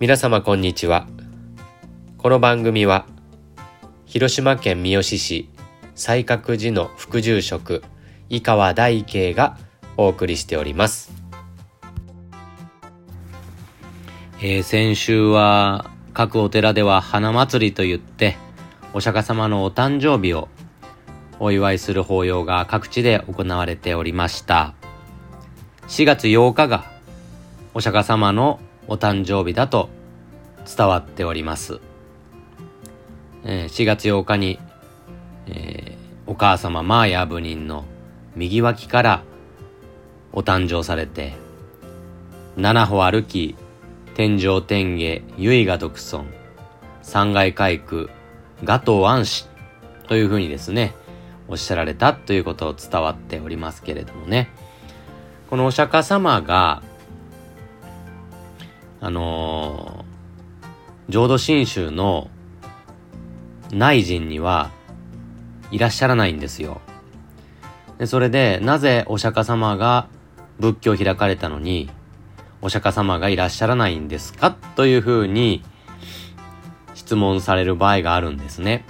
皆様こんにちは。この番組は、広島県三次市西角寺の副住職、井川大慶がお送りしております。えー、先週は各お寺では花祭りといってお釈迦様のお誕生日をお祝いする法要が各地で行われておりました4月8日がお釈迦様のお誕生日だと伝わっております、えー、4月8日に、えー、お母様マーヤ部人の右脇からお誕生されて七歩歩き天上天下、唯我独尊、三階海区、ガト安氏というふうにですね、おっしゃられたということを伝わっておりますけれどもね。このお釈迦様が、あの、浄土真宗の内陣にはいらっしゃらないんですよ。でそれで、なぜお釈迦様が仏教を開かれたのに、お釈迦様がいらっしゃらないんですか？というふうに質問される場合があるんですね。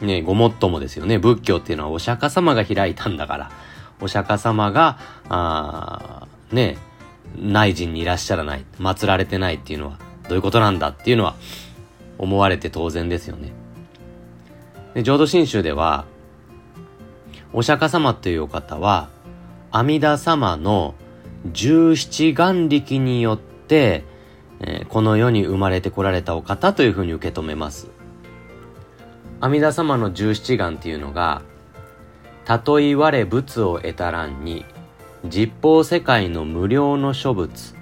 ね、ごもっともですよね。仏教っていうのはお釈迦様が開いたんだから、お釈迦様が、あね、内陣にいらっしゃらない、祀られてないっていうのはどういうことなんだっていうのは思われて当然ですよね。で浄土真宗では、お釈迦様というお方は、阿弥陀様の十七眼力によって、えー、この世に生まれてこられたお方というふうに受け止めます。阿弥陀様の十七眼っていうのが、たといわれ仏を得たらんに、実法世界の無料の諸仏、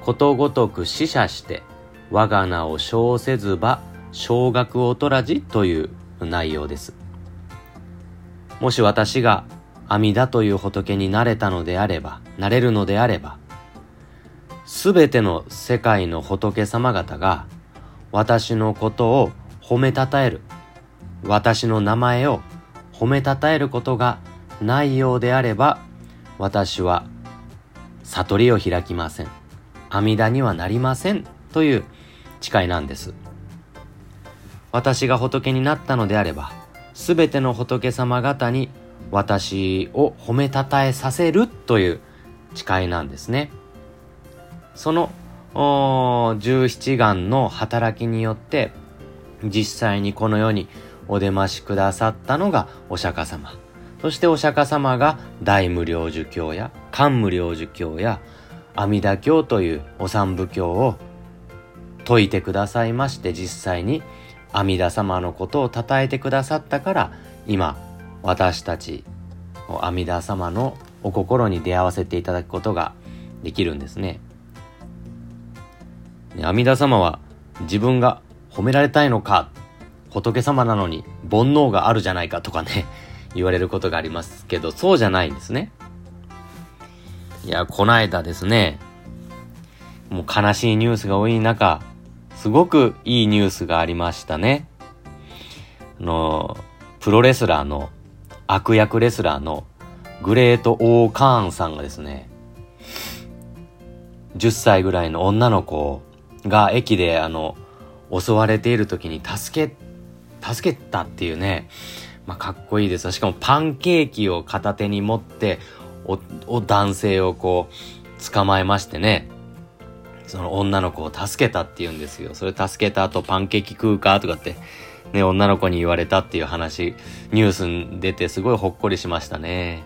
ことごとく死者して、我が名を称せずば、少額を取らじという内容です。もし私が阿弥陀という仏になれたのであれば、なれるのであれば、すべての世界の仏様方が私のことを褒めたたえる、私の名前を褒めたたえることがないようであれば、私は悟りを開きません。阿弥陀にはなりませんという誓いなんです。私が仏になったのであれば、すべての仏様方に私を褒めたたえさせるという誓いなんですね。その十七眼の働きによって実際にこの世にお出ましくださったのがお釈迦様。そしてお釈迦様が大無量寿経や漢無量寿経や阿弥陀経というお三部経を説いてくださいまして実際に阿弥陀様のことを称えてくださったから今私たち阿弥陀様のお心に出会わせていただくことができるんですね。阿弥陀様は自分が褒められたいのか仏様なのに煩悩があるじゃないかとかね 言われることがありますけどそうじゃないんですね。いや、こないだですね、もう悲しいニュースが多い中、すごくいいニュースがありましたね。あの、プロレスラーの悪役レスラーのグレート・オー・カーンさんがですね、10歳ぐらいの女の子が駅であの、襲われている時に助け、助けたっていうね、まあ、かっこいいです。しかもパンケーキを片手に持って、お、お男性をこう、捕まえましてね、その女の子を助けたって言うんですよ。それ助けた後パンケーキ食うかとかってね、女の子に言われたっていう話、ニュースに出てすごいほっこりしましたね。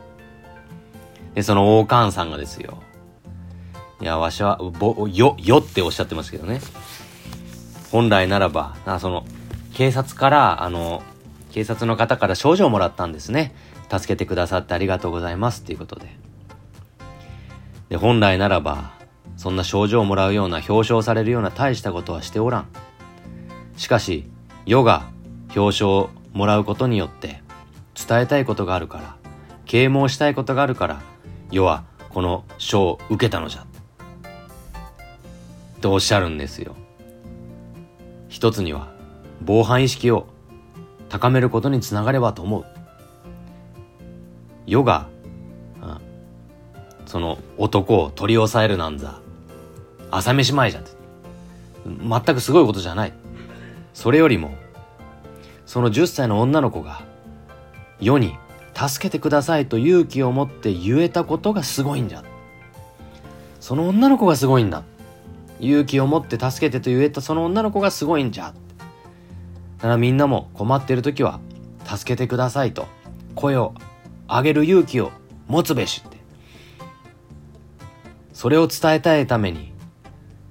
で、その王冠さんがですよ。いや、わしは、ぼ、よ、よっておっしゃってますけどね。本来ならば、なその、警察から、あの、警察の方から賞状をもらったんですね。助けてくださってありがとうございますっていうことで。で、本来ならば、そんな賞状をもらうような表彰されるような大したことはしておらん。しかし、世が表彰をもらうことによって伝えたいことがあるから啓蒙したいことがあるから世はこの賞を受けたのじゃ。とおっしゃるんですよ。一つには防犯意識を高めることにつながればと思う。世が、その男を取り押さえるなんざ。朝飯前じゃん全くすごいことじゃない。それよりも、その10歳の女の子が世に助けてくださいと勇気を持って言えたことがすごいんじゃ。その女の子がすごいんだ。勇気を持って助けてと言えたその女の子がすごいんじゃ。だからみんなも困っている時は助けてくださいと声を上げる勇気を持つべしって。それを伝えたいために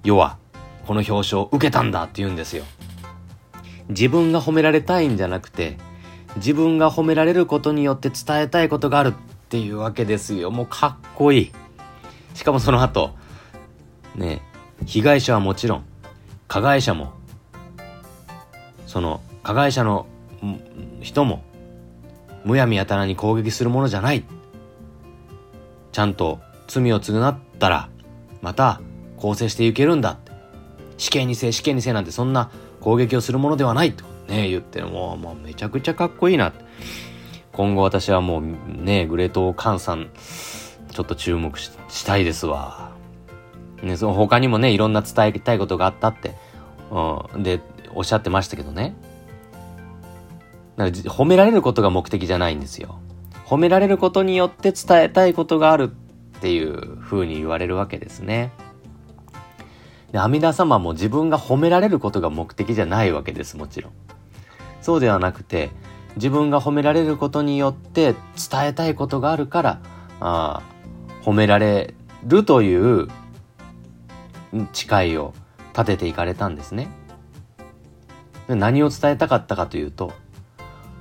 世はこの表彰を受けたんだって言うんですよ。自分が褒められたいんじゃなくて自分が褒められることによって伝えたいことがあるっていうわけですよ。もうかっこいい。しかもその後、ね、被害者はもちろん、加害者も、その加害者の人も、むやみやたらに攻撃するものじゃない。ちゃんと罪を償ったら、また更生していけるんだって。死刑にせ死刑にせなんてそんな攻撃をするものではないとね、言ってもう、もうめちゃくちゃかっこいいな。今後私はもうね、グレートカンさん、ちょっと注目したいですわ。ね、その他にもね、いろんな伝えたいことがあったって、うん、で、おっしゃってましたけどね。だから褒められることが目的じゃないんですよ。褒められることによって伝えたいことがあるっていう風に言われるわけですね。で、阿弥陀様も自分が褒められることが目的じゃないわけです、もちろん。そうではなくて、自分が褒められることによって伝えたいことがあるから、あ褒められるという誓いを立てていかれたんですね。何を伝えたかったかというと、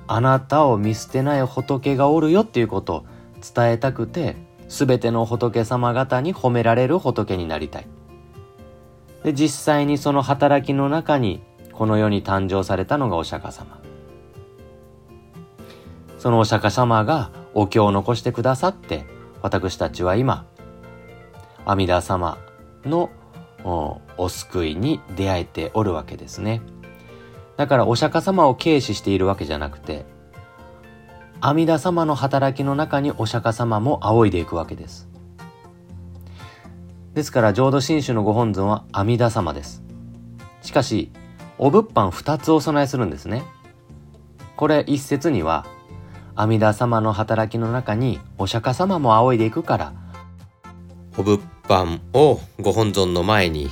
あなたを見捨てない仏がおるよっていうことを伝えたくて、すべての仏様方に褒められる仏になりたい。で、実際にその働きの中に、この世に誕生されたのがお釈迦様。そのお釈迦様がお経を残してくださって、私たちは今、阿弥陀様のお救いに出会えておるわけですね。だからお釈迦様を軽視しているわけじゃなくて、阿弥陀様の働きの中にお釈迦様も仰いでいくわけです。ですから浄土真宗のご本尊は阿弥陀様です。しかし、お仏飯二つお供えするんですね。これ一説には、阿弥陀様の働きの中にお釈迦様も仰いでいくから、お仏飯をご本尊の前に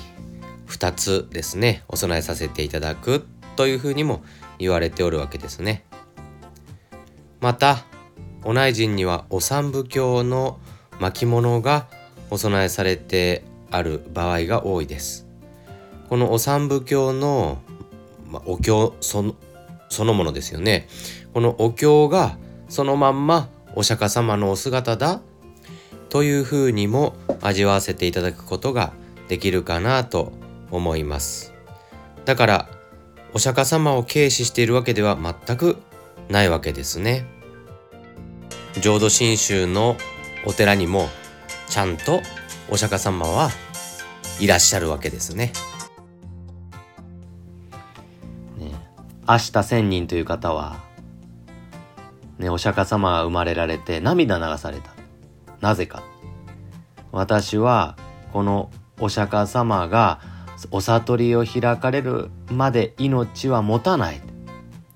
二つですね、お供えさせていただくというふうにも言われておるわけですね。また、お内陣にはお三部教の巻物がお供えされてある場合が多いです。このお三部経の、まあ、お経そのそのものですよね。このお経がそのまんまお釈迦様のお姿だというふうにも味わわせていただくことができるかなと思います。だからお釈迦様を軽視しているわけでは全くないわけですね。浄土真宗のお寺にもちゃんとお釈迦様はいらっしゃるわけですね。ね明日千人という方は、ね、お釈迦様が生まれられて涙流された。なぜか。私は、このお釈迦様がお悟りを開かれるまで命は持たない。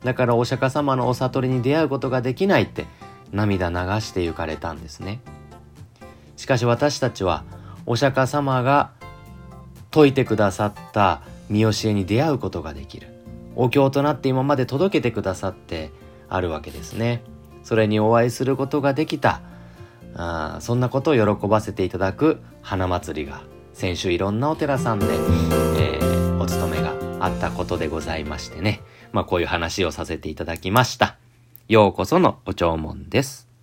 だからお釈迦様のお悟りに出会うことができないって涙流して行かれたんですね。しかし私たちはお釈迦様が説いてくださった見教えに出会うことができる。お経となって今まで届けてくださってあるわけですね。それにお会いすることができた。あそんなことを喜ばせていただく花祭りが先週いろんなお寺さんで、えー、お勤めがあったことでございましてね。まあこういう話をさせていただきました。ようこそのお弔問です。